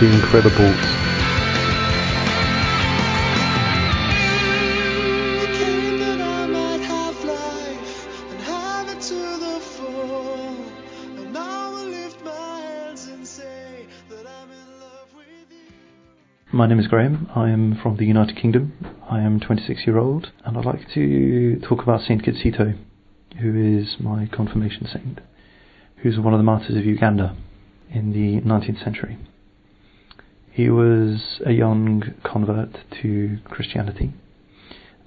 The Incredibles. My name is Graham. I am from the United Kingdom. I am 26 year old, and I'd like to talk about Saint Kizito, who is my confirmation saint, who's one of the martyrs of Uganda in the 19th century. He was a young convert to Christianity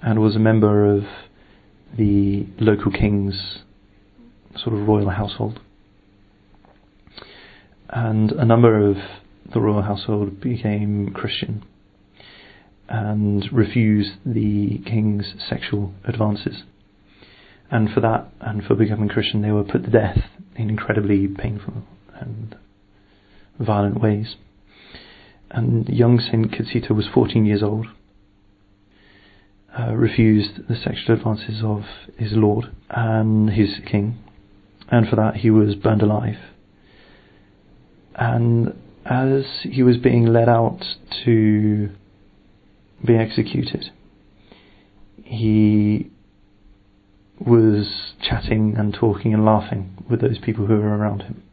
and was a member of the local king's sort of royal household. And a number of the royal household became Christian and refused the king's sexual advances. And for that, and for becoming Christian, they were put to death in incredibly painful and violent ways. And young Saint Kizito was 14 years old, uh, refused the sexual advances of his lord and his king, and for that he was burned alive. And as he was being led out to be executed, he was chatting and talking and laughing with those people who were around him.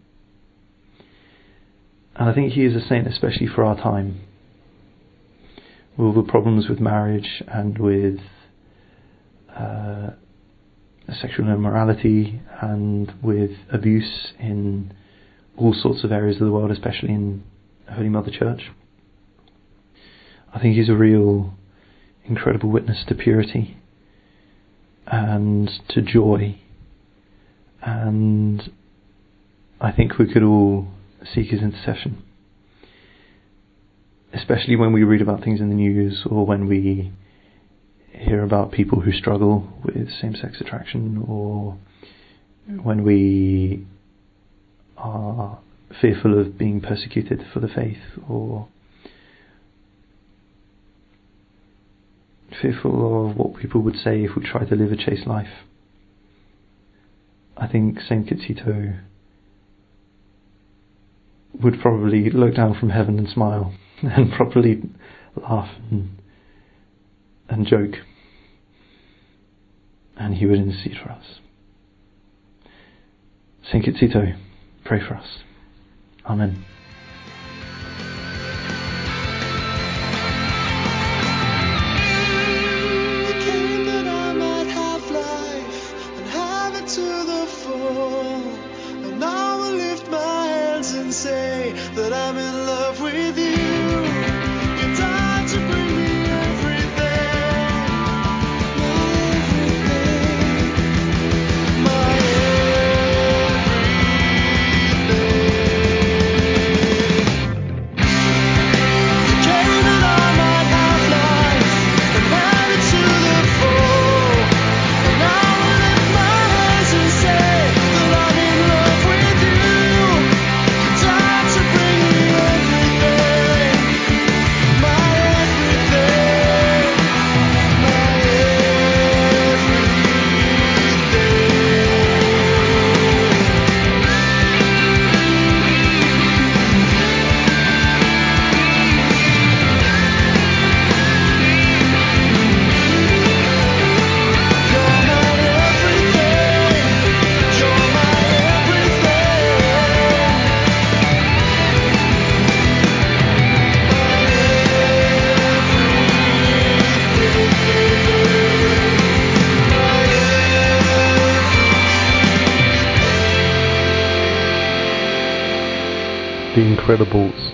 And I think he is a saint, especially for our time. With all the problems with marriage and with uh, sexual immorality and with abuse in all sorts of areas of the world, especially in Holy Mother Church. I think he's a real incredible witness to purity and to joy. And I think we could all seek his intercession. Especially when we read about things in the news or when we hear about people who struggle with same sex attraction or when we are fearful of being persecuted for the faith or fearful of what people would say if we tried to live a chaste life. I think Saint Kizito would probably look down from heaven and smile and probably laugh and, and joke. And he would intercede for us. Saint Kizito, pray for us. Amen. The Incredibles.